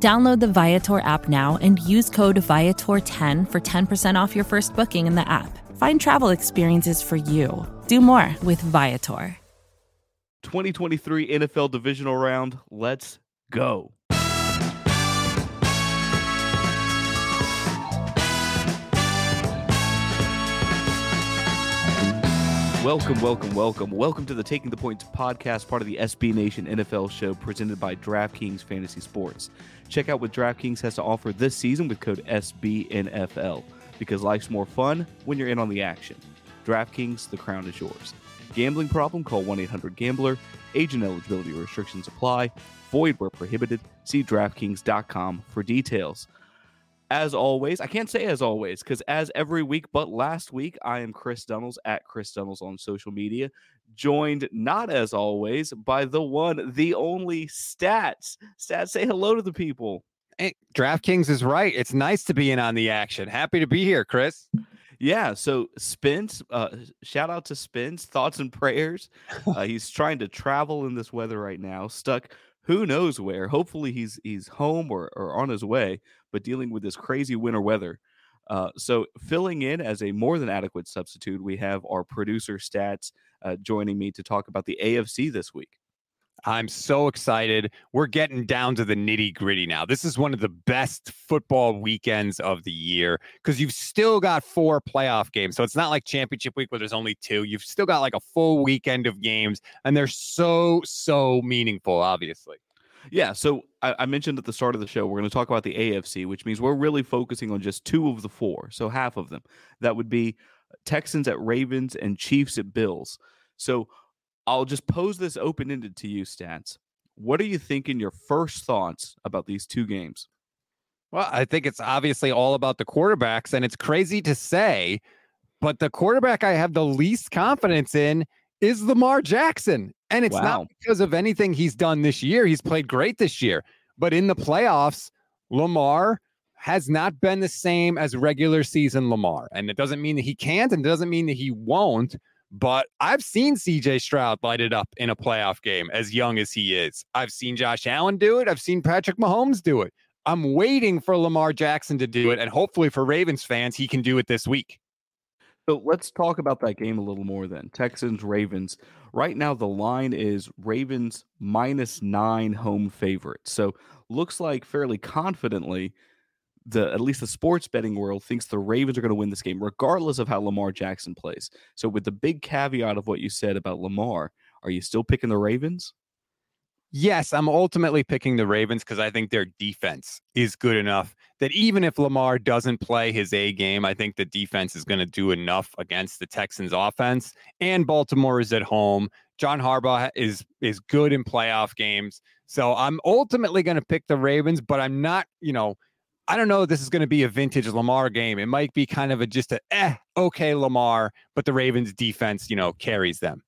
Download the Viator app now and use code Viator10 for 10% off your first booking in the app. Find travel experiences for you. Do more with Viator. 2023 NFL divisional round. Let's go. Welcome, welcome, welcome. Welcome to the Taking the Points podcast, part of the SB Nation NFL show presented by DraftKings Fantasy Sports. Check out what DraftKings has to offer this season with code SBNFL because life's more fun when you're in on the action. DraftKings, the crown is yours. Gambling problem? Call 1 800 Gambler. Agent eligibility restrictions apply. Void where prohibited. See DraftKings.com for details. As always, I can't say as always because as every week but last week, I am Chris Dunnells at Chris Dunnells on social media, joined not as always by the one, the only Stats. Stats, say hello to the people. Hey, DraftKings is right. It's nice to be in on the action. Happy to be here, Chris. Yeah, so Spence, uh, shout out to Spence. Thoughts and prayers. Uh, he's trying to travel in this weather right now, stuck who knows where. Hopefully he's he's home or, or on his way, but dealing with this crazy winter weather. Uh, so filling in as a more than adequate substitute, we have our producer Stats uh, joining me to talk about the AFC this week. I'm so excited. We're getting down to the nitty gritty now. This is one of the best football weekends of the year because you've still got four playoff games. So it's not like championship week where there's only two. You've still got like a full weekend of games, and they're so, so meaningful, obviously. Yeah, so I, I, mentioned at the start of the show we're going to talk about the AFC, which means we're really focusing on just two of the four, so half of them. That would be Texans at Ravens and Chiefs at Bills. So I'll just pose this open ended to you, Stats. What are you thinking? Your first thoughts about these two games? Well, I think it's obviously all about the quarterbacks, and it's crazy to say, but the quarterback I have the least confidence in is Lamar Jackson. And it's wow. not because of anything he's done this year. He's played great this year, but in the playoffs, Lamar has not been the same as regular season Lamar. And it doesn't mean that he can't, and it doesn't mean that he won't. But I've seen CJ Stroud light it up in a playoff game as young as he is. I've seen Josh Allen do it. I've seen Patrick Mahomes do it. I'm waiting for Lamar Jackson to do it. And hopefully for Ravens fans, he can do it this week. So let's talk about that game a little more then. Texans, Ravens. Right now, the line is Ravens minus nine home favorite. So looks like fairly confidently the at least the sports betting world thinks the Ravens are going to win this game, regardless of how Lamar Jackson plays. So, with the big caveat of what you said about Lamar, are you still picking the Ravens? Yes, I'm ultimately picking the Ravens because I think their defense is good enough that even if Lamar doesn't play his A game, I think the defense is going to do enough against the Texans offense. And Baltimore is at home. John Harbaugh is is good in playoff games. So I'm ultimately going to pick the Ravens, but I'm not, you know, I don't know this is going to be a vintage Lamar game. It might be kind of a just a eh, okay Lamar, but the Ravens defense, you know, carries them.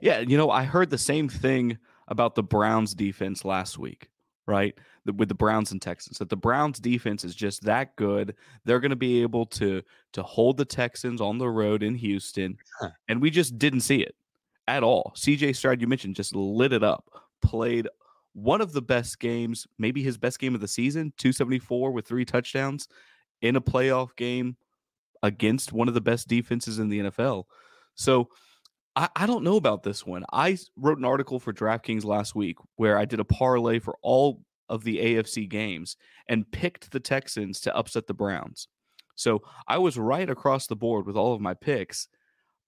Yeah, you know, I heard the same thing about the Browns defense last week, right? The, with the Browns and Texans, that the Browns defense is just that good. They're going to be able to to hold the Texans on the road in Houston, huh. and we just didn't see it at all. CJ Stroud, you mentioned, just lit it up, played one of the best games, maybe his best game of the season, 274 with three touchdowns in a playoff game against one of the best defenses in the NFL. So I, I don't know about this one. I wrote an article for DraftKings last week where I did a parlay for all of the AFC games and picked the Texans to upset the Browns. So I was right across the board with all of my picks.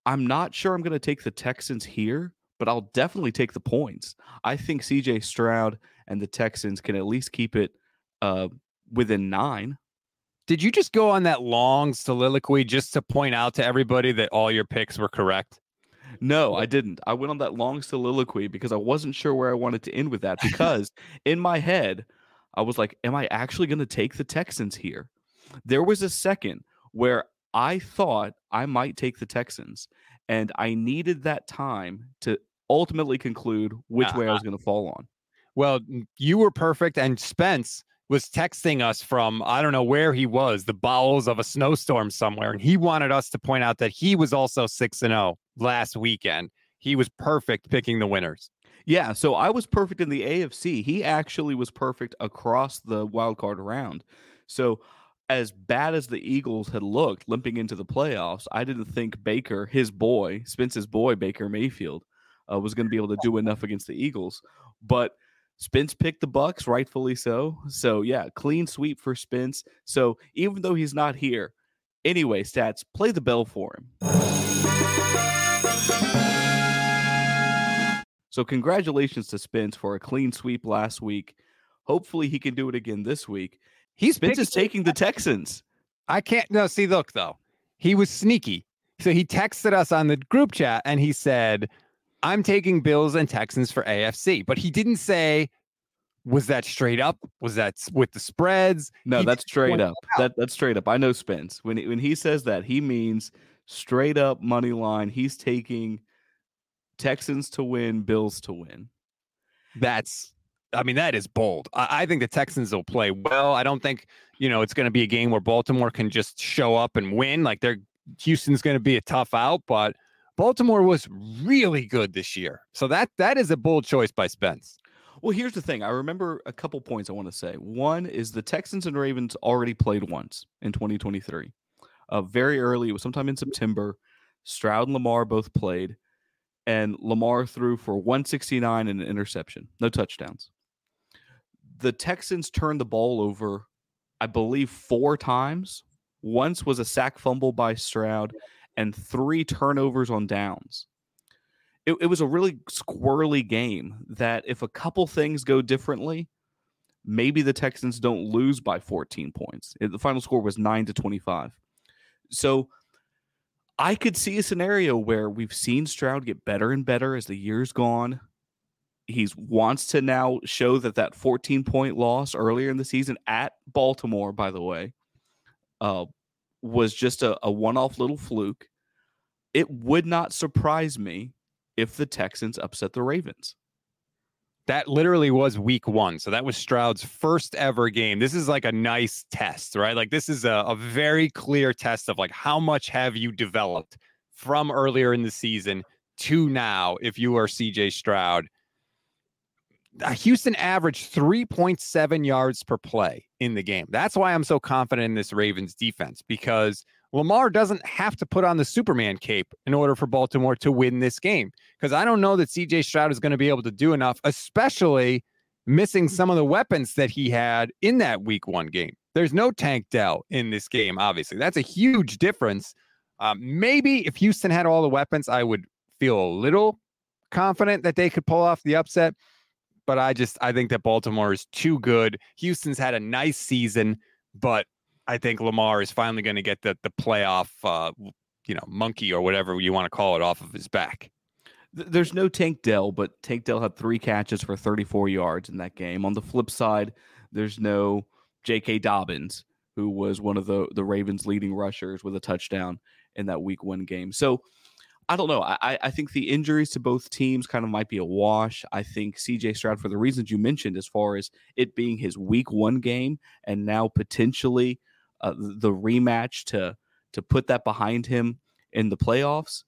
I'm not sure I'm going to take the Texans here but I'll definitely take the points. I think CJ Stroud and the Texans can at least keep it uh, within nine. Did you just go on that long soliloquy just to point out to everybody that all your picks were correct? No, I didn't. I went on that long soliloquy because I wasn't sure where I wanted to end with that. Because in my head, I was like, am I actually going to take the Texans here? There was a second where I thought I might take the Texans, and I needed that time to ultimately conclude which uh-huh. way I uh-huh. was going to fall on. Well, you were perfect, and Spence was texting us from I don't know where he was, the bowels of a snowstorm somewhere, and he wanted us to point out that he was also six and zero oh last weekend. He was perfect picking the winners. Yeah, so I was perfect in the AFC. He actually was perfect across the wild card round. So as bad as the Eagles had looked limping into the playoffs, I didn't think Baker, his boy, Spence's boy, Baker Mayfield, uh, was going to be able to do enough against the Eagles. But Spence picked the Bucks, rightfully so. So yeah, clean sweep for Spence. So even though he's not here, anyway, stats play the bell for him. So congratulations to Spence for a clean sweep last week. Hopefully he can do it again this week. He's Spence is taking the Texans. I can't no see look though. He was sneaky. So he texted us on the group chat and he said, I'm taking Bills and Texans for AFC. But he didn't say, was that straight up? Was that with the spreads? No, he that's straight up. That that's straight up. I know Spence. When he, when he says that, he means straight up money line. He's taking Texans to win, Bills to win. That's, I mean, that is bold. I, I think the Texans will play well. I don't think, you know, it's going to be a game where Baltimore can just show up and win. Like they're, Houston's going to be a tough out, but Baltimore was really good this year. So that that is a bold choice by Spence. Well, here's the thing. I remember a couple points I want to say. One is the Texans and Ravens already played once in 2023. Uh, very early, it was sometime in September. Stroud and Lamar both played and Lamar threw for 169 and an interception, no touchdowns. The Texans turned the ball over, I believe, four times. Once was a sack fumble by Stroud, and three turnovers on downs. It, it was a really squirrely game that if a couple things go differently, maybe the Texans don't lose by 14 points. The final score was 9 to 25. So I could see a scenario where we've seen Stroud get better and better as the years gone. He wants to now show that that 14 point loss earlier in the season at Baltimore, by the way, uh, was just a, a one off little fluke. It would not surprise me if the Texans upset the Ravens. That literally was week one. So that was Stroud's first ever game. This is like a nice test, right? Like this is a, a very clear test of like how much have you developed from earlier in the season to now if you are CJ Stroud. Houston averaged 3.7 yards per play in the game. That's why I'm so confident in this Ravens defense because Lamar doesn't have to put on the Superman cape in order for Baltimore to win this game. Because I don't know that CJ Stroud is going to be able to do enough, especially missing some of the weapons that he had in that week one game. There's no Tank Dell in this game, obviously. That's a huge difference. Um, maybe if Houston had all the weapons, I would feel a little confident that they could pull off the upset. But I just I think that Baltimore is too good. Houston's had a nice season, but I think Lamar is finally going to get the the playoff, uh, you know, monkey or whatever you want to call it off of his back. There's no Tank Dell, but Tank Dell had three catches for 34 yards in that game. On the flip side, there's no J.K. Dobbins, who was one of the the Ravens' leading rushers with a touchdown in that Week One game. So. I don't know. I, I think the injuries to both teams kind of might be a wash. I think CJ Stroud, for the reasons you mentioned, as far as it being his week one game and now potentially uh, the rematch to to put that behind him in the playoffs,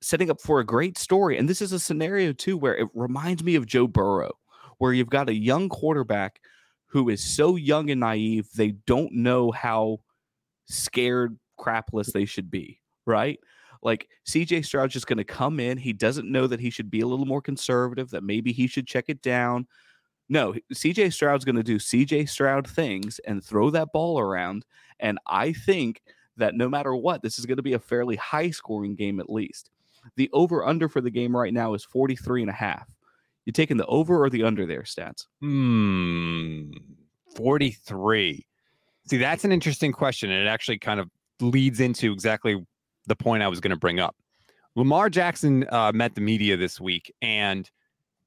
setting up for a great story. And this is a scenario too where it reminds me of Joe Burrow, where you've got a young quarterback who is so young and naive they don't know how scared crapless they should be, right? Like CJ Stroud's just going to come in. He doesn't know that he should be a little more conservative, that maybe he should check it down. No, CJ Stroud's going to do CJ Stroud things and throw that ball around. And I think that no matter what, this is going to be a fairly high scoring game at least. The over under for the game right now is 43 and a half. You taking the over or the under there, stats? Hmm, 43. See, that's an interesting question. And it actually kind of leads into exactly the point I was going to bring up. Lamar Jackson uh, met the media this week and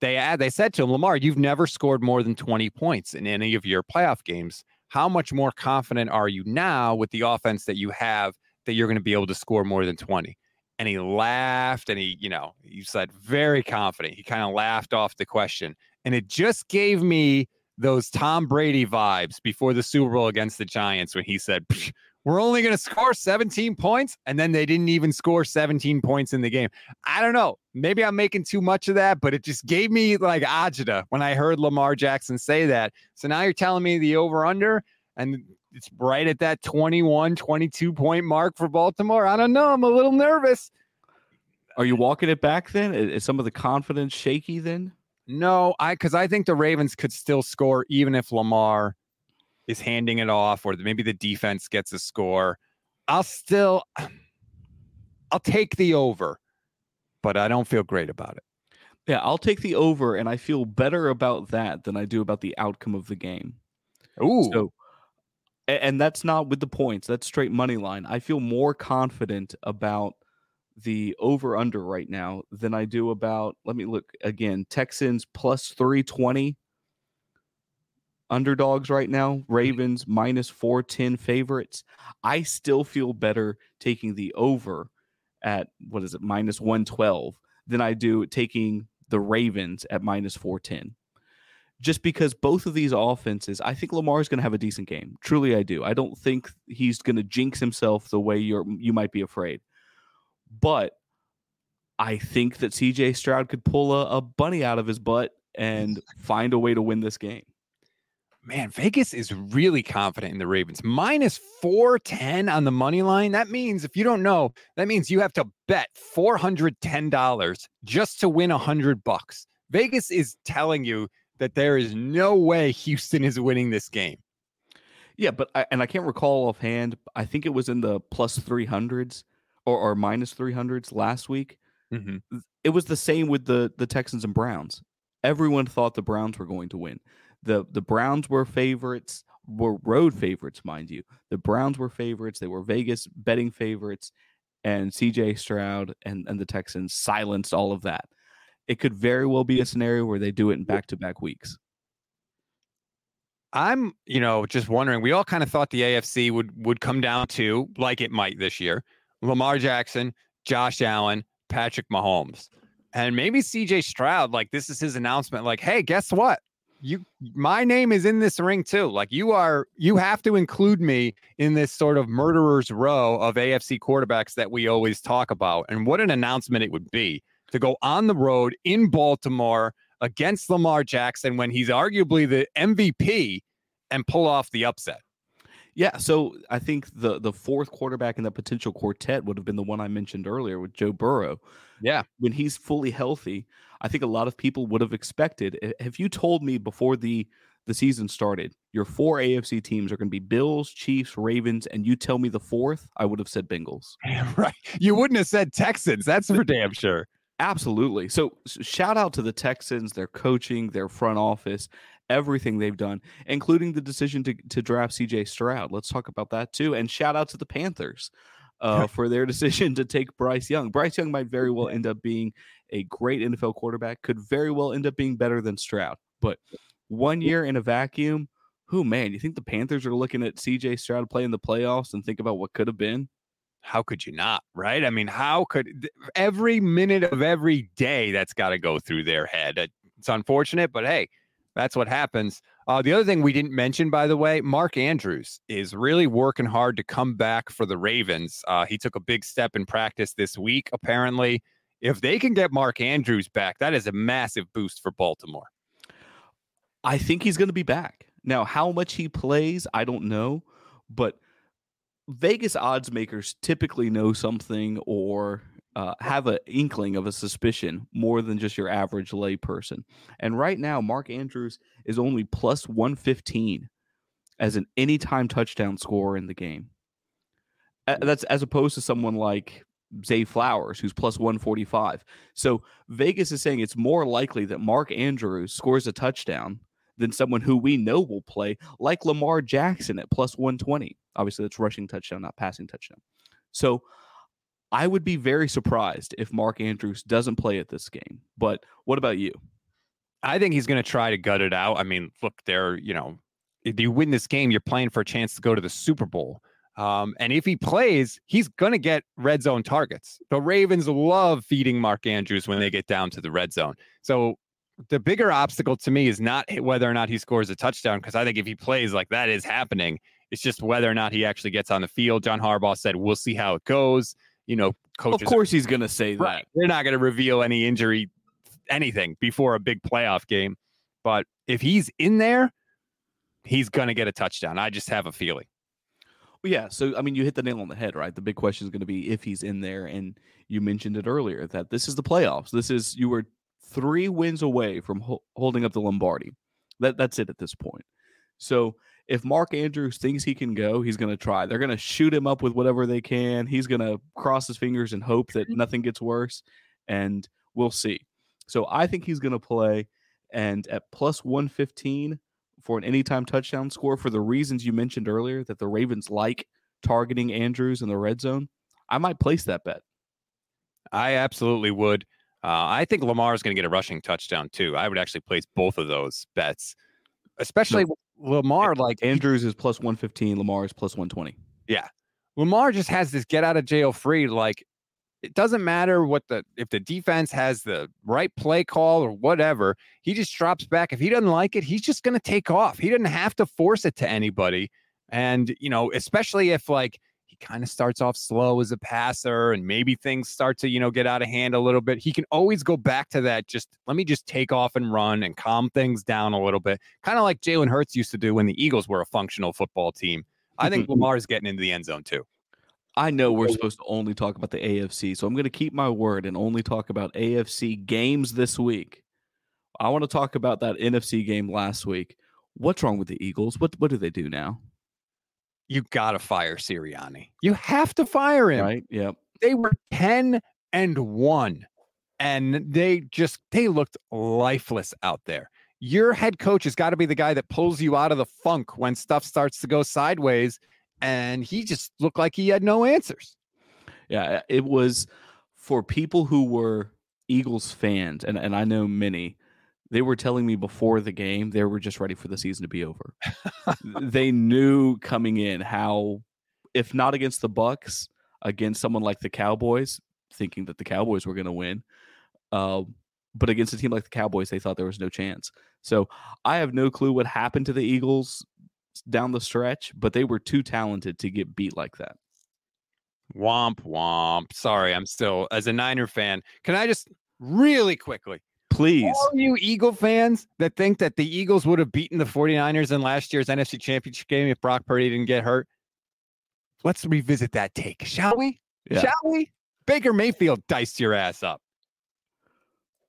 they they said to him, Lamar, you've never scored more than 20 points in any of your playoff games. how much more confident are you now with the offense that you have that you're going to be able to score more than 20? And he laughed and he, you know, he said very confident. He kind of laughed off the question. And it just gave me those Tom Brady vibes before the Super Bowl against the Giants when he said, we're only going to score 17 points. And then they didn't even score 17 points in the game. I don't know. Maybe I'm making too much of that, but it just gave me like agita when I heard Lamar Jackson say that. So now you're telling me the over under and it's right at that 21, 22 point mark for Baltimore. I don't know. I'm a little nervous. Are you walking it back then? Is some of the confidence shaky then? No, I because I think the Ravens could still score even if Lamar is handing it off, or maybe the defense gets a score. I'll still, I'll take the over, but I don't feel great about it. Yeah, I'll take the over, and I feel better about that than I do about the outcome of the game. Ooh. So, and that's not with the points. That's straight money line. I feel more confident about the over under right now than I do about. Let me look again. Texans plus three twenty underdogs right now. Mm-hmm. Ravens minus 410 favorites. I still feel better taking the over at what is it, minus 112 than I do taking the Ravens at minus 410. Just because both of these offenses, I think Lamar is going to have a decent game. Truly, I do. I don't think he's going to jinx himself the way you're you might be afraid. But I think that CJ Stroud could pull a, a bunny out of his butt and find a way to win this game man, Vegas is really confident in the Ravens. Minus 410 on the money line. That means, if you don't know, that means you have to bet $410 just to win 100 bucks. Vegas is telling you that there is no way Houston is winning this game. Yeah, but I, and I can't recall offhand. I think it was in the plus 300s or, or minus 300s last week. Mm-hmm. It was the same with the the Texans and Browns. Everyone thought the Browns were going to win the the Browns were favorites, were road favorites, mind you. The Browns were favorites. They were Vegas betting favorites, and C.J. Stroud and and the Texans silenced all of that. It could very well be a scenario where they do it in back to back weeks. I'm, you know, just wondering. We all kind of thought the AFC would would come down to like it might this year: Lamar Jackson, Josh Allen, Patrick Mahomes, and maybe C.J. Stroud. Like this is his announcement. Like, hey, guess what? You my name is in this ring too. Like you are you have to include me in this sort of murderers row of AFC quarterbacks that we always talk about. And what an announcement it would be to go on the road in Baltimore against Lamar Jackson when he's arguably the MVP and pull off the upset. Yeah, so I think the the fourth quarterback in that potential quartet would have been the one I mentioned earlier with Joe Burrow. Yeah, when he's fully healthy, I think a lot of people would have expected. If you told me before the the season started, your four AFC teams are going to be Bills, Chiefs, Ravens, and you tell me the fourth, I would have said Bengals. right. You wouldn't have said Texans. That's for damn sure. Absolutely. So, so, shout out to the Texans, their coaching, their front office, everything they've done, including the decision to, to draft CJ Stroud. Let's talk about that too. And shout out to the Panthers uh, for their decision to take Bryce Young. Bryce Young might very well end up being a great NFL quarterback, could very well end up being better than Stroud. But one year in a vacuum, who man, you think the Panthers are looking at CJ Stroud playing the playoffs and think about what could have been? How could you not? Right? I mean, how could every minute of every day that's got to go through their head? It's unfortunate, but hey, that's what happens. Uh, the other thing we didn't mention, by the way, Mark Andrews is really working hard to come back for the Ravens. Uh, he took a big step in practice this week, apparently. If they can get Mark Andrews back, that is a massive boost for Baltimore. I think he's going to be back. Now, how much he plays, I don't know, but Vegas odds makers typically know something or uh, have an inkling of a suspicion more than just your average layperson. And right now, Mark Andrews is only plus 115 as an anytime touchdown scorer in the game. That's as opposed to someone like Zay Flowers, who's plus 145. So Vegas is saying it's more likely that Mark Andrews scores a touchdown than someone who we know will play, like Lamar Jackson at plus 120. Obviously, that's rushing touchdown, not passing touchdown. So I would be very surprised if Mark Andrews doesn't play at this game. But what about you? I think he's going to try to gut it out. I mean, look, they're, you know, if you win this game, you're playing for a chance to go to the Super Bowl. Um, and if he plays, he's going to get red zone targets. The Ravens love feeding Mark Andrews when they get down to the red zone. So the bigger obstacle to me is not whether or not he scores a touchdown, because I think if he plays like that is happening, it's just whether or not he actually gets on the field. John Harbaugh said, "We'll see how it goes." You know, coaches. Of course, are, he's going to say that. They're not going to reveal any injury, anything before a big playoff game. But if he's in there, he's going to get a touchdown. I just have a feeling. Well, yeah. So, I mean, you hit the nail on the head, right? The big question is going to be if he's in there. And you mentioned it earlier that this is the playoffs. This is, you were three wins away from ho- holding up the Lombardi. That That's it at this point. So, if Mark Andrews thinks he can go, he's going to try. They're going to shoot him up with whatever they can. He's going to cross his fingers and hope that mm-hmm. nothing gets worse. And we'll see. So, I think he's going to play. And at plus 115, for an anytime touchdown score for the reasons you mentioned earlier that the Ravens like targeting Andrews in the red zone, I might place that bet. I absolutely would. Uh, I think Lamar is going to get a rushing touchdown too. I would actually place both of those bets, especially no. Lamar. Like Andrews is plus one fifteen, Lamar is plus one twenty. Yeah, Lamar just has this get out of jail free. Like it doesn't matter what the if the defense has the right play call or whatever, he just drops back. If he doesn't like it, he's just going to take off. He doesn't have to force it to anybody. And, you know, especially if like he kind of starts off slow as a passer and maybe things start to, you know, get out of hand a little bit, he can always go back to that. Just let me just take off and run and calm things down a little bit. Kind of like Jalen Hurts used to do when the Eagles were a functional football team. I think Lamar's getting into the end zone too. I know we're supposed to only talk about the AFC, so I'm going to keep my word and only talk about AFC games this week. I want to talk about that NFC game last week. What's wrong with the Eagles? What what do they do now? You got to fire Sirianni. You have to fire him. Right? Yep. They were 10 and 1 and they just they looked lifeless out there. Your head coach has got to be the guy that pulls you out of the funk when stuff starts to go sideways and he just looked like he had no answers. Yeah, it was for people who were Eagles fans, and, and I know many, they were telling me before the game they were just ready for the season to be over. they knew coming in how, if not against the Bucks, against someone like the Cowboys, thinking that the Cowboys were going to win, uh, but against a team like the Cowboys, they thought there was no chance. So I have no clue what happened to the Eagles down the stretch, but they were too talented to get beat like that. Womp womp. Sorry, I'm still as a Niner fan. Can I just really quickly Please. All you Eagle fans that think that the Eagles would have beaten the 49ers in last year's NFC Championship game if Brock Purdy didn't get hurt, let's revisit that take, shall we? Yeah. Shall we? Baker Mayfield diced your ass up.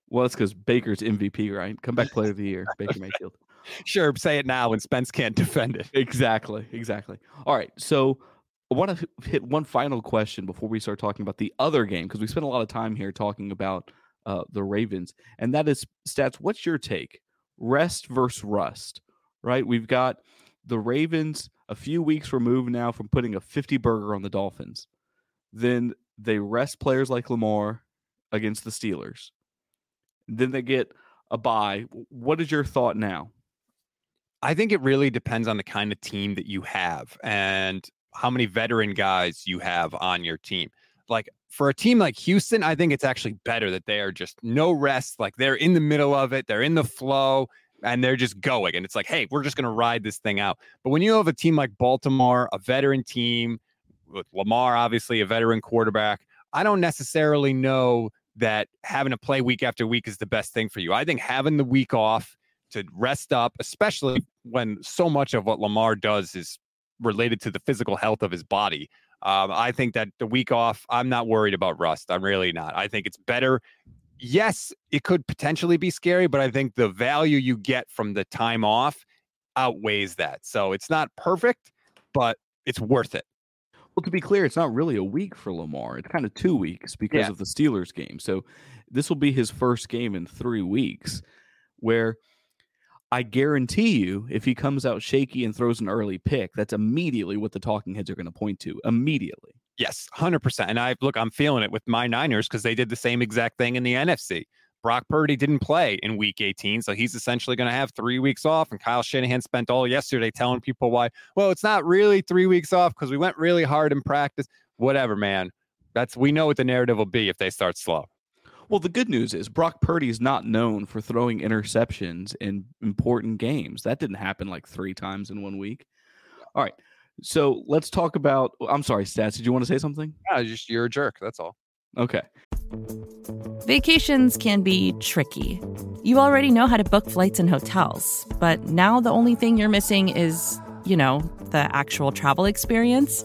Well, it's because Baker's MVP, right? Comeback player of the year, Baker Mayfield sure, say it now when Spence can't defend it. Exactly, exactly. All right, so I want to hit one final question before we start talking about the other game because we spent a lot of time here talking about uh, the Ravens, and that is stats. What's your take? Rest versus rust, right? We've got the Ravens a few weeks removed now from putting a 50 burger on the Dolphins. Then they rest players like Lamar against the Steelers. Then they get a bye. What is your thought now? I think it really depends on the kind of team that you have and how many veteran guys you have on your team. Like for a team like Houston, I think it's actually better that they are just no rest. Like they're in the middle of it, they're in the flow, and they're just going. And it's like, hey, we're just going to ride this thing out. But when you have a team like Baltimore, a veteran team with Lamar, obviously a veteran quarterback, I don't necessarily know that having to play week after week is the best thing for you. I think having the week off to rest up, especially when so much of what Lamar does is related to the physical health of his body. Um, I think that the week off, I'm not worried about rust. I'm really not. I think it's better. Yes, it could potentially be scary, but I think the value you get from the time off outweighs that. So it's not perfect, but it's worth it. Well, to be clear, it's not really a week for Lamar. It's kind of two weeks because yeah. of the Steelers game. So this will be his first game in three weeks where – I guarantee you, if he comes out shaky and throws an early pick, that's immediately what the talking heads are going to point to. Immediately. Yes, 100%. And I look, I'm feeling it with my Niners because they did the same exact thing in the NFC. Brock Purdy didn't play in week 18, so he's essentially going to have three weeks off. And Kyle Shanahan spent all yesterday telling people why, well, it's not really three weeks off because we went really hard in practice. Whatever, man. That's we know what the narrative will be if they start slow. Well, the good news is Brock Purdy is not known for throwing interceptions in important games. That didn't happen like three times in one week. All right. So let's talk about. Oh, I'm sorry, Stats. Did you want to say something? Yeah, just you're a jerk. That's all. Okay. Vacations can be tricky. You already know how to book flights and hotels, but now the only thing you're missing is, you know, the actual travel experience.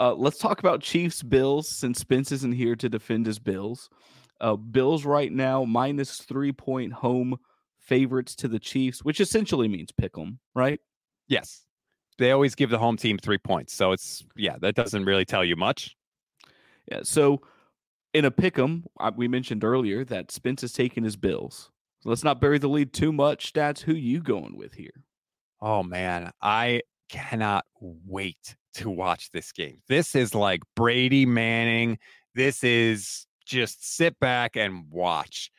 Uh, let's talk about Chiefs Bills since Spence isn't here to defend his Bills. Uh, Bills right now minus three point home favorites to the Chiefs, which essentially means pick them, right? Yes. They always give the home team three points. So it's, yeah, that doesn't really tell you much. Yeah. So in a pick 'em, we mentioned earlier that Spence has taken his Bills. So let's not bury the lead too much. Stats, who you going with here? Oh, man. I cannot wait to watch this game. This is like Brady Manning. This is just sit back and watch.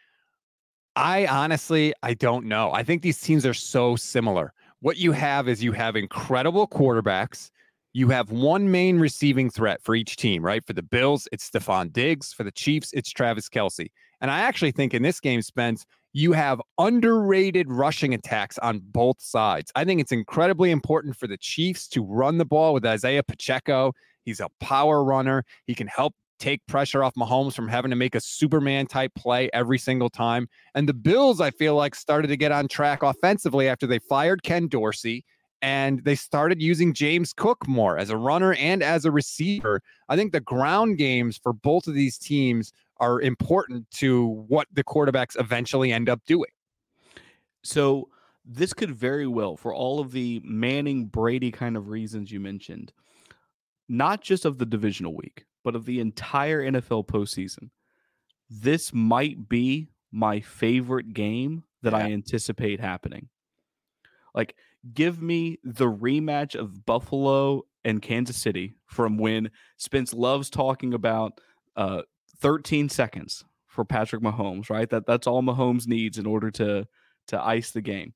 I honestly, I don't know. I think these teams are so similar. What you have is you have incredible quarterbacks. You have one main receiving threat for each team, right? For the Bills, it's Stefon Diggs. For the Chiefs, it's Travis Kelce. And I actually think in this game, Spence, you have underrated rushing attacks on both sides. I think it's incredibly important for the Chiefs to run the ball with Isaiah Pacheco. He's a power runner. He can help take pressure off Mahomes from having to make a Superman type play every single time. And the Bills, I feel like, started to get on track offensively after they fired Ken Dorsey and they started using James Cook more as a runner and as a receiver. I think the ground games for both of these teams are important to what the quarterbacks eventually end up doing. So, this could very well, for all of the Manning Brady kind of reasons you mentioned, not just of the divisional week, but of the entire NFL postseason, this might be my favorite game that yeah. I anticipate happening. Like, give me the rematch of Buffalo and Kansas City from when Spence loves talking about uh, 13 seconds for Patrick Mahomes, right? That that's all Mahomes needs in order to to ice the game.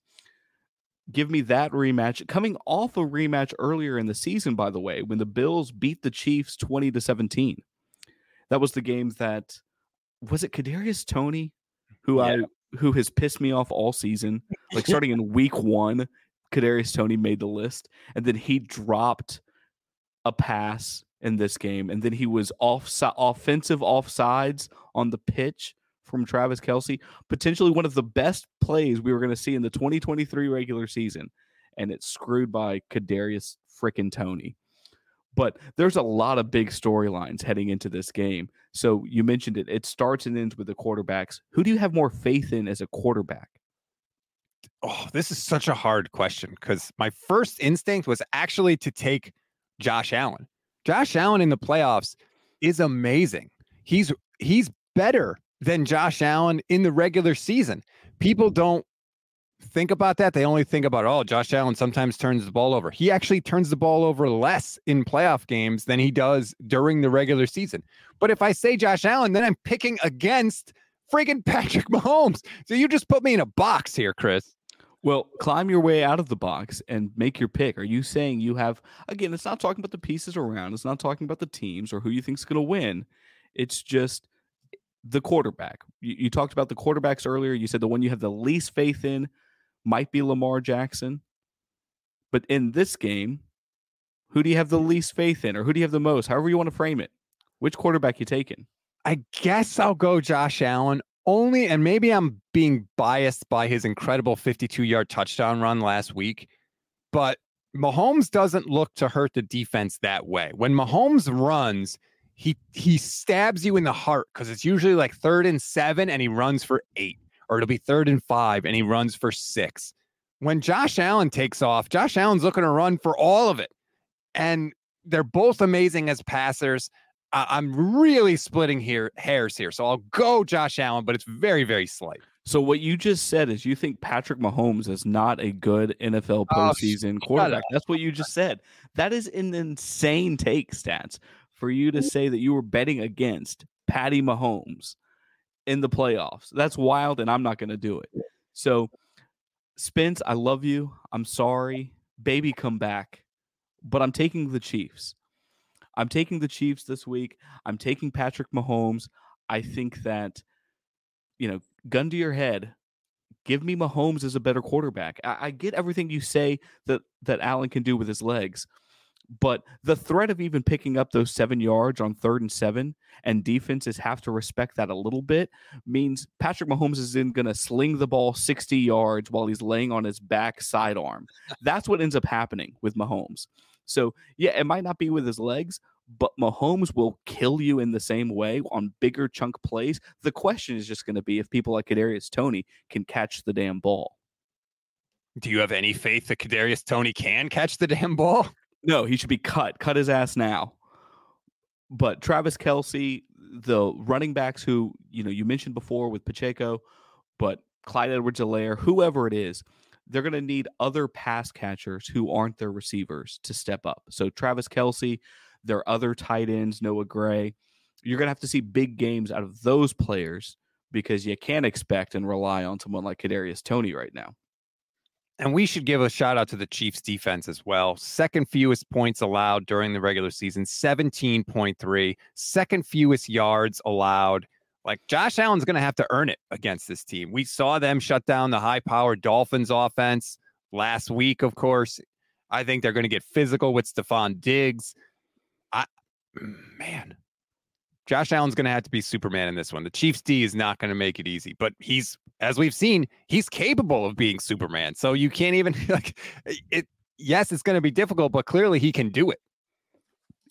Give me that rematch. Coming off a rematch earlier in the season, by the way, when the Bills beat the Chiefs 20 to 17 that was the game that was it Kadarius Toney who yeah. I who has pissed me off all season. Like starting in week one, Kadarius Toney made the list, and then he dropped a pass in this game, and then he was off offensive offsides on the pitch from Travis Kelce, potentially one of the best plays we were going to see in the 2023 regular season, and it's screwed by Kadarius freaking Toney. But there's a lot of big storylines heading into this game. So you mentioned it. It starts and ends with the quarterbacks. Who do you have more faith in as a quarterback? Oh, this is such a hard question because my first instinct was actually to take Josh Allen. Josh Allen in the playoffs is amazing. He's he's better than Josh Allen in the regular season. People don't think about that, they only think about, oh, Josh Allen sometimes turns the ball over. He actually turns the ball over less in playoff games than he does during the regular season. But if I say Josh Allen, then I'm picking against friggin' Patrick Mahomes. So you just put me in a box here, Chris. Well, climb your way out of the box and make your pick. Are you saying you have, again, it's not talking about the pieces around, it's not talking about the teams or who you think's going to win. It's just the quarterback. You, you, talked about the quarterbacks earlier. You said the one you have the least faith in might be Lamar Jackson. But in this game, who do you have the least faith in or who do you have the most? However you want to frame it. Which quarterback you taking? I guess I'll go Josh Allen only, and maybe I'm being biased by his incredible 52 yard touchdown run last week, but Mahomes doesn't look to hurt the defense that way. When Mahomes runs, he he stabs you in the heart because it's usually like third and seven and he runs for eight, or it'll be third and five and he runs for six. When Josh Allen takes off, Josh Allen's looking to run for all of it. And they're both amazing as passers. I'm really splitting here hairs here. So I'll go Josh Allen, but it's very, very slight. So what you just said is you think Patrick Mahomes is not a good NFL oh, postseason oh, quarterback. That's what you just said. That is an insane take, stats, for you to mm-hmm. say that you were betting against Patty Mahomes in the playoffs. That's wild, and I'm not going to do it. So, Spence, I love you. I'm sorry. Baby, come back. But I'm taking the Chiefs. I'm taking the Chiefs this week. I'm taking Patrick Mahomes. I think that, you know, gun to your head, give me Mahomes as a better quarterback. I, I get everything you say that that Allen can do with his legs, but the threat of even picking up those seven yards on third and seven, and defenses have to respect that a little bit, means Patrick Mahomes isn't going to sling the ball 60 yards while he's laying on his back sidearm. That's what ends up happening with Mahomes. So, yeah, it might not be with his legs, but Mahomes will kill you in the same way on bigger chunk plays. The question is just going to be if people like Kadarius Toney can catch the damn ball. Do you have any faith that Kadarius Toney can catch the damn ball? No, he should be cut. Cut his ass now. But Travis Kelce, the running backs who you know you mentioned before with Pacheco, but Clyde Edwards-Helaire, whoever it is, they're going to need other pass catchers who aren't their receivers to step up. So Travis Kelce, their other tight ends, Noah Gray, you're going to have to see big games out of those players because you can't expect and rely on someone like Kadarius Toney right now. And we should give a shout out to the Chiefs defense as well. Second fewest points allowed during the regular season, 17.3. Second fewest yards allowed. Like Josh Allen's going to have to earn it against this team. We saw them shut down the high powered Dolphins offense last week, of course. I think they're going to get physical with Stefon Diggs. I, man, Josh Allen's going to have to be Superman in this one. The Chiefs D is not going to make it easy, but he's, as we've seen, he's capable of being Superman. So you can't even like it. Yes, it's going to be difficult, but clearly he can do it.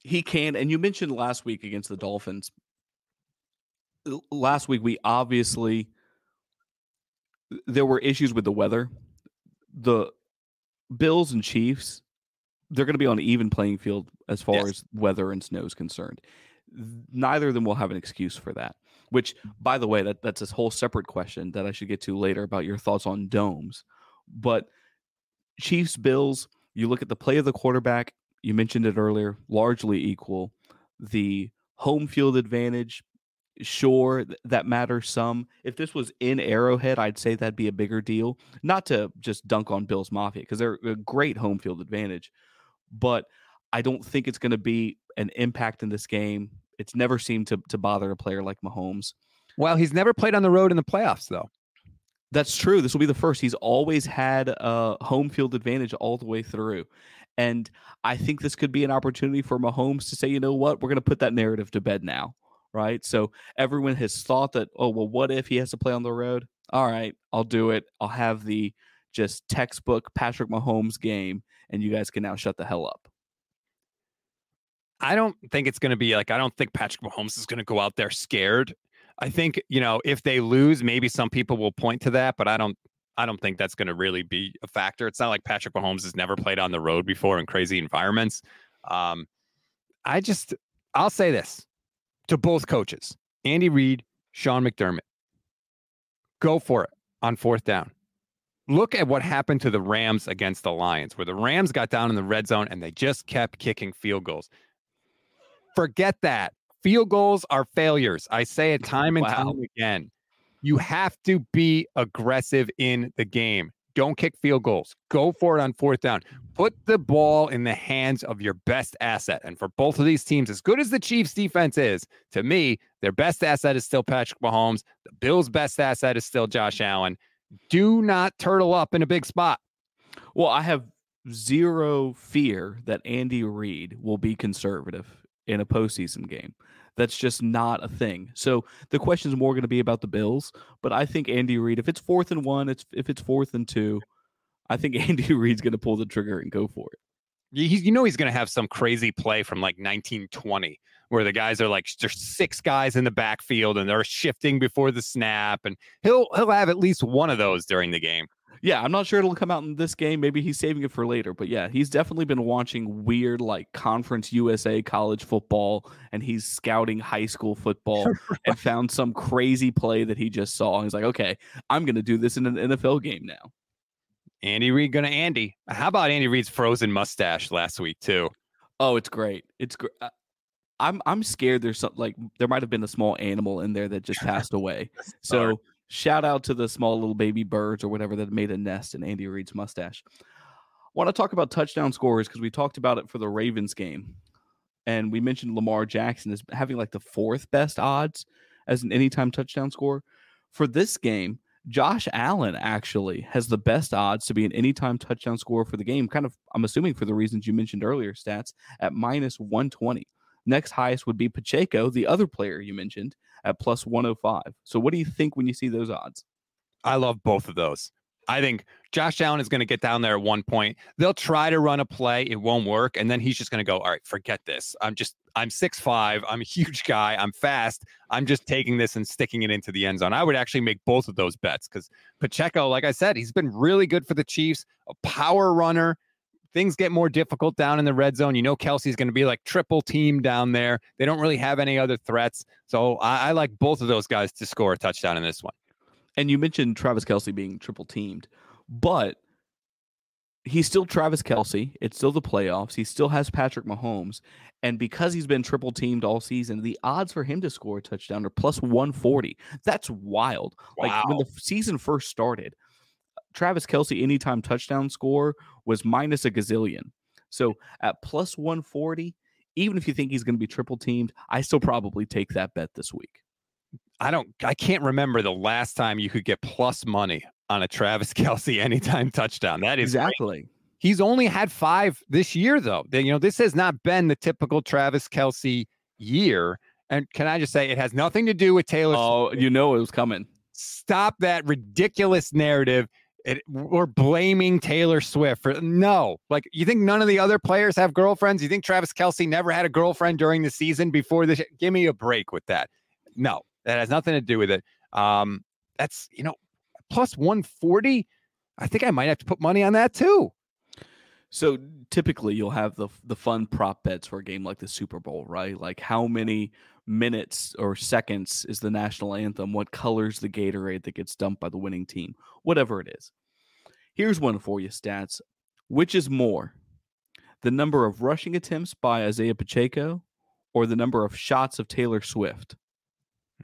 He can. And you mentioned last week against the Dolphins, last week we obviously there were issues with the weather. The Bills and Chiefs, they're going to be on an even playing field as far yes. as weather and snow is concerned. Neither of them will have an excuse for that. Which, by the way, that, that's a whole separate question that I should get to later about your thoughts on domes. But Chiefs, Bills, you look at the play of the quarterback, you mentioned it earlier, largely equal. The home field advantage, sure that matters some. If this was in Arrowhead, I'd say that'd be a bigger deal. Not to just dunk on Bills Mafia because they're a great home field advantage, but I don't think it's going to be an impact in this game. It's never seemed to to bother a player like Mahomes. Well, he's never played on the road in the playoffs though. That's true. This will be the first. He's always had a home field advantage all the way through. And I think this could be an opportunity for Mahomes to say, you know what, we're going to put that narrative to bed now right? So everyone has thought that, oh, well, what if he has to play on the road? All right, I'll do it. I'll have the just textbook Patrick Mahomes game, and you guys can now shut the hell up. I don't think it's going to be like, I don't think Patrick Mahomes is going to go out there scared. I think, you know, if they lose, maybe some people will point to that, but I don't. I don't think that's going to really be a factor. It's not like Patrick Mahomes has never played on the road before in crazy environments. Um, I just, I'll say this: to both coaches, Andy Reid, Sean McDermott. Go for it on fourth down. look at what happened to the Rams against the Lions, where the Rams got down in the red zone and they just kept kicking field goals. Forget that. Field goals are failures. I say it time and wow. time again. You have to be aggressive in the game. Don't kick field goals. Go for it on fourth down. Put the ball in the hands of your best asset. And for both of these teams, as good as the Chiefs defense is, to me, their best asset is still Patrick Mahomes. The Bills' best asset is still Josh Allen do not turtle up in a big spot. Well, I have zero fear that Andy Reid will be conservative in a postseason game. That's just not a thing. So the question is more going to be about the Bills, but I think Andy Reid, if it's fourth and one, it's if it's fourth and two, I think Andy Reid's going to pull the trigger and go for it. you know he's going to have some crazy play from like 1920 where the guys are like there's six guys in the backfield and they're shifting before the snap, and he'll he'll have at least one of those during the game. Yeah, I'm not sure it'll come out in this game. Maybe he's saving it for later. But yeah, he's definitely been watching weird like Conference USA college football and he's scouting high school football and found some crazy play that he just saw. And He's like, okay, I'm going to do this in an NFL game now. Andy Reid gonna Andy. How about Andy Reid's frozen mustache last week too? Oh, it's great. It's great. Uh, I'm I'm scared there's some like there might have been a small animal in there that just passed away. so shout out to the small little baby birds or whatever that made a nest in Andy Reid's mustache. I want to talk about touchdown scores because we talked about it for the Ravens game. And we mentioned Lamar Jackson as having like the fourth best odds as an anytime touchdown score. For this game, Josh Allen actually has the best odds to be an anytime touchdown score for the game. Kind of, I'm assuming for the reasons you mentioned earlier, stats at minus 120. Next highest would be Pacheco, the other player you mentioned, at plus 105. So what do you think when you see those odds? I love both of those. I think Josh Allen is going to get down there at one point. They'll try to run a play, it won't work, and then he's just going to go, "All right, forget this. I'm just I'm six five. I'm a huge guy. I'm fast. I'm just taking this and sticking it into the end zone." I would actually make both of those bets because Pacheco, like I said, he's been really good for the Chiefs, a power runner things get more difficult down in the red zone. You know, Kelce's going to be like triple team down there. They don't really have any other threats. So I, I, like both of those guys to score a touchdown in this one. And you mentioned Travis Kelce being triple teamed, but he's still Travis Kelce. It's still the playoffs. He still has Patrick Mahomes. And because he's been triple teamed all season, the odds for him to score a touchdown are plus 140. That's wild. Wow. Like when the season first started, Travis Kelce anytime touchdown score was minus a gazillion. So at plus 140, even if you think he's going to be triple teamed, I still probably take that bet this week. I don't, I can't remember the last time you could get plus money on a Travis Kelce anytime touchdown. That is exactly. Great. He's only had five this year, though. You know, this has not been the typical Travis Kelce year. And can I just say, it has nothing to do with Taylor. Oh, Swift. you know it was coming. Stop that ridiculous narrative it, we're blaming Taylor Swift for no. Like, you think none of the other players have girlfriends? You think Travis Kelce never had a girlfriend during the season before this? Give me a break with that. No, that has nothing to do with it. Um, that's you know, plus 140. I think I might have to put money on that too. So typically you'll have the the fun prop bets for a game like the Super Bowl, right? Like how many minutes or seconds is the national anthem? What colors the Gatorade that gets dumped by the winning team? Whatever it is. Here's one for you stats. Which is more? The number of rushing attempts by Isaiah Pacheco or the number of shots of Taylor Swift?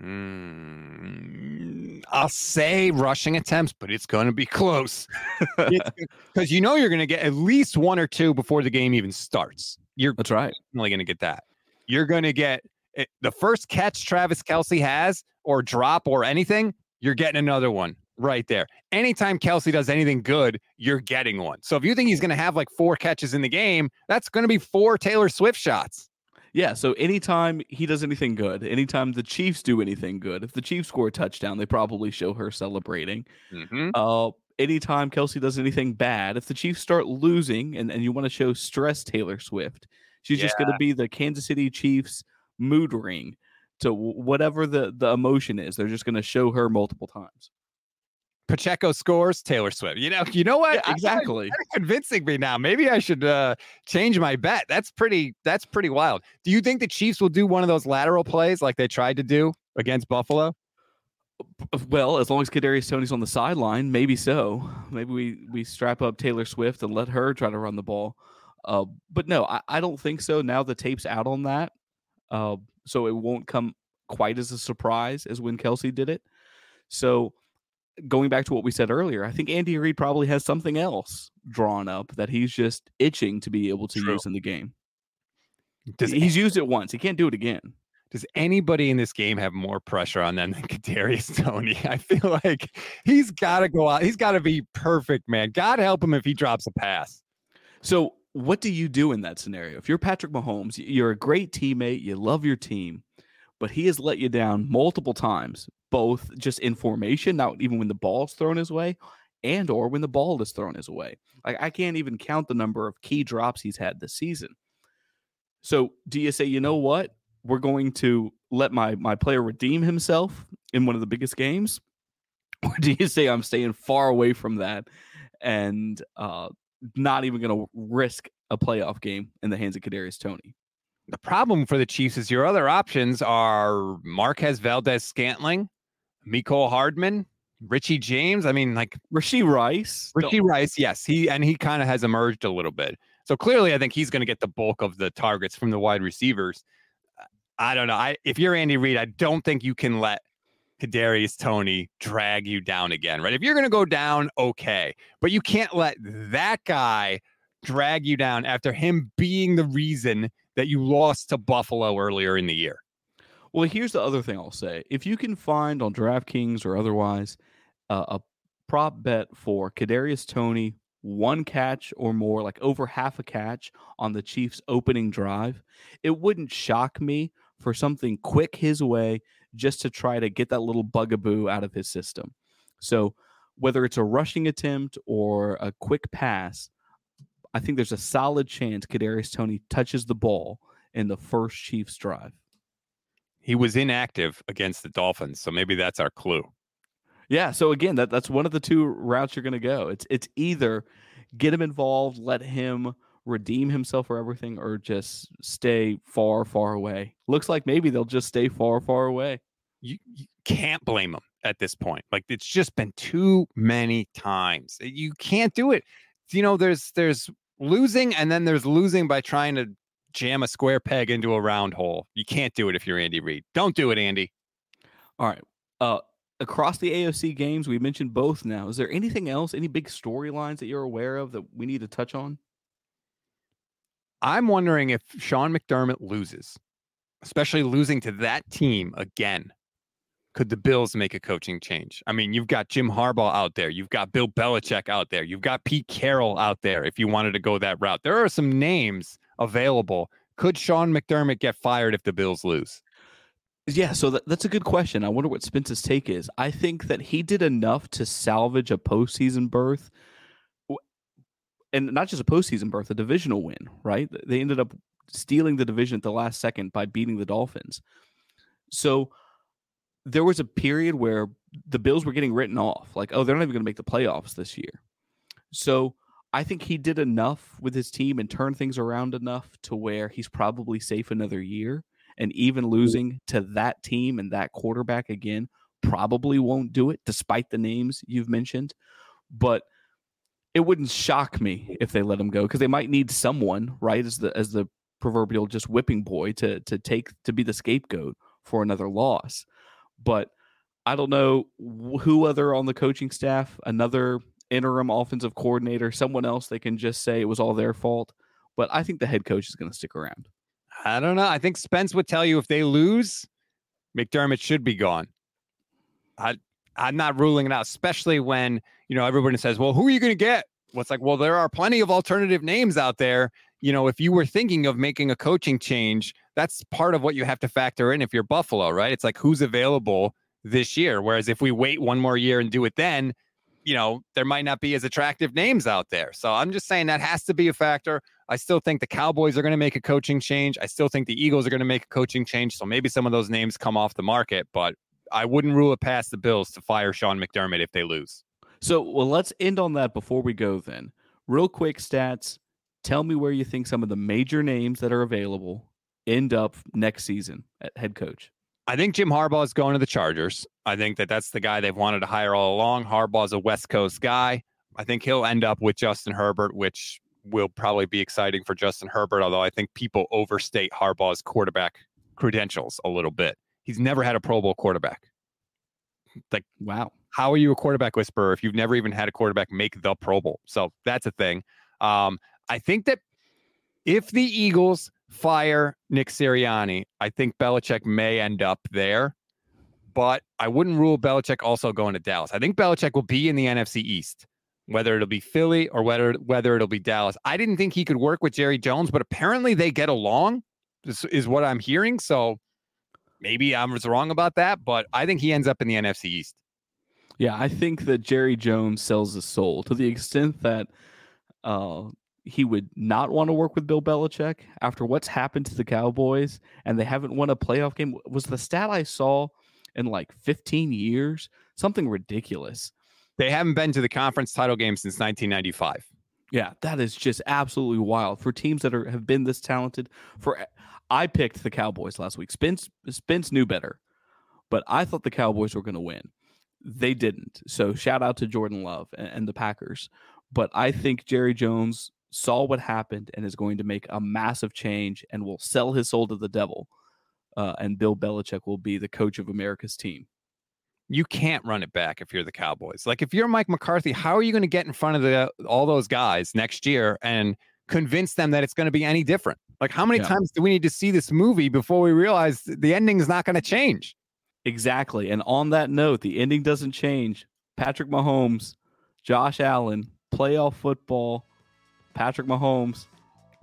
Mm, I'll say rushing attempts, but it's going to be close because you know you're going to get at least one or two before the game even starts. You're that's right. Only going to get that. You're going to get it, the first catch Travis Kelce has, or drop, or anything. You're getting another one right there. Anytime Kelce does anything good, you're getting one. So if you think he's going to have like four catches in the game, that's going to be four Taylor Swift shots. Yeah, so anytime he does anything good, anytime the Chiefs do anything good, if the Chiefs score a touchdown, they probably show her celebrating. Mm-hmm. Uh, anytime Kelce does anything bad, if the Chiefs start losing and, and you want to show stress Taylor Swift, she's yeah. just going to be the Kansas City Chiefs mood ring to whatever the, the emotion is. They're just going to show her multiple times. Pacheco scores, Taylor Swift. You know, you know what? Yeah, exactly. convincing me now. Maybe I should uh, change my bet. That's pretty. That's pretty wild. Do you think the Chiefs will do one of those lateral plays like they tried to do against Buffalo? Well, as long as Kadarius Toney's on the sideline, maybe so. Maybe we we strap up Taylor Swift and let her try to run the ball. Uh, but no, I, I, don't think so. Now the tape's out on that, uh, so it won't come quite as a surprise as when Kelce did it. So going back to what we said earlier, I think Andy Reid probably has something else drawn up that he's just itching to be able to True. use in the game. Does he's used it once. He can't do it again. Does anybody in this game have more pressure on them than Kadarius Toney? I feel like he's got to go out. He's got to be perfect, man. God help him if he drops a pass. So, what do you do in that scenario? If you're Patrick Mahomes, you're a great teammate, you love your team, but he has let you down multiple times, both just in formation, not even when the ball's thrown his way, and or when the ball is thrown his way. Like I can't even count the number of key drops he's had this season. So do you say, you know what? We're going to let my my player redeem himself in one of the biggest games? Or do you say I'm staying far away from that and uh, not even going to risk a playoff game in the hands of Kadarius Toney. The problem for the Chiefs is your other options are Marquez Valdes-Scantling, Mecole Hardman, Richie James. I mean, like Rashee Rice. Rashee Rice, yes. He and he kind of has emerged a little bit. So clearly, I think he's going to get the bulk of the targets from the wide receivers. I don't know. I if you're Andy Reid, I don't think you can let Kadarius Toney drag you down again, right? If you're going to go down, okay, but you can't let that guy drag you down after him being the reason that you lost to Buffalo earlier in the year. Well, here's the other thing I'll say: if you can find on DraftKings or otherwise uh, a prop bet for Kadarius Toney one catch or more, like over half a catch on the Chiefs' opening drive, it wouldn't shock me for something quick his way just to try to get that little bugaboo out of his system. So, whether it's a rushing attempt or a quick pass, I think there's a solid chance Kadarius Toney touches the ball in the first Chiefs drive. He was inactive against the Dolphins, so maybe that's our clue. Yeah. So again, that that's one of the two routes you're going to go. It's it's either get him involved, let him redeem himself for everything, or just stay far, far away. Looks like maybe they'll just stay far, far away. You, you can't blame them at this point. Like it's just been too many times. You can't do it. You know, there's there's losing, and then there's losing by trying to jam a square peg into a round hole. You can't do it if you're Andy Reid. Don't do it, Andy. All right. Uh, across the AFC games, we mentioned both now. Is there anything else, any big storylines that you're aware of that we need to touch on? I'm wondering if Sean McDermott loses, especially losing to that team again. Could the Bills make a coaching change? I mean, you've got Jim Harbaugh out there. You've got Bill Belichick out there. You've got Pete Carroll out there if you wanted to go that route. There are some names available. Could Sean McDermott get fired if the Bills lose? Yeah, so that, that's a good question. I wonder what Spence's take is. I think that he did enough to salvage a postseason berth, and not just a postseason berth, a divisional win. Right? They ended up stealing the division at the last second by beating the Dolphins. So there was a period where the Bills were getting written off, like, oh, they're not even going to make the playoffs this year. So I think he did enough with his team and turned things around enough to where he's probably safe another year and even losing to that team and that quarterback again probably won't do it despite the names you've mentioned but it wouldn't shock me if they let him go because they might need someone right as the as the proverbial just whipping boy to to take to be the scapegoat for another loss but i don't know who other on the coaching staff another interim offensive coordinator someone else they can just say it was all their fault but i think the head coach is going to stick around I don't know. I think Spence would tell you if they lose, McDermott should be gone. I I'm not ruling it out, especially when you know everybody says, "Well, who are you going to get?" What's like, well, there are plenty of alternative names out there. You know, if you were thinking of making a coaching change, that's part of what you have to factor in if you're Buffalo, right? It's like who's available this year. Whereas if we wait one more year and do it then, you know, there might not be as attractive names out there. So I'm just saying that has to be a factor. I still think the Cowboys are going to make a coaching change. I still think the Eagles are going to make a coaching change. So maybe some of those names come off the market, but I wouldn't rule it past the Bills to fire Sean McDermott if they lose. So, well, let's end on that before we go then. Real quick stats. Tell me where you think some of the major names that are available end up next season at head coach. I think Jim Harbaugh is going to the Chargers. I think that that's the guy they've wanted to hire all along. Harbaugh's a West Coast guy. I think he'll end up with Justin Herbert, which will probably be exciting for Justin Herbert, although I think people overstate Harbaugh's quarterback credentials a little bit. He's never had a Pro Bowl quarterback. Like, wow. How are you a quarterback whisperer if you've never even had a quarterback make the Pro Bowl? So that's a thing. Um, I think that if the Eagles fire Nick Sirianni, I think Belichick may end up there. But I wouldn't rule Belichick also going to Dallas. I think Belichick will be in the NFC East, whether it'll be Philly or whether whether it'll be Dallas. I didn't think he could work with Jerry Jones, but apparently they get along. This is what I'm hearing. So maybe I was wrong about that, but I think he ends up in the NFC East. Yeah, I think that Jerry Jones sells his soul to the extent that uh, he would not want to work with Bill Belichick after what's happened to the Cowboys and they haven't won a playoff game. Was the stat I saw in like 15 years something ridiculous? They haven't been to the conference title game since 1995. Yeah, that is just absolutely wild for teams that are have been this talented. For I picked the Cowboys last week. Spence Spence knew better, but I thought the Cowboys were going to win. They didn't. So shout out to Jordan Love and, and the Packers. But I think Jerry Jones saw what happened and is going to make a massive change and will sell his soul to the devil. Uh, and Bill Belichick will be the coach of America's team. You can't run it back if you're the Cowboys. Like if you're Mike McCarthy, how are you going to get in front of the all those guys next year and convince them that it's going to be any different? Like how many yeah. times do we need to see this movie before we realize the ending is not going to change? Exactly. And on that note, the ending doesn't change. Patrick Mahomes, Josh Allen, playoff football Patrick Mahomes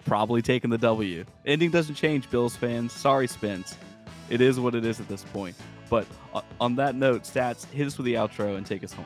probably taking the W. Ending doesn't change, Bills fans. Sorry, Spence. It is what it is at this point. But uh, on that note, stats, hit us with the outro and take us home.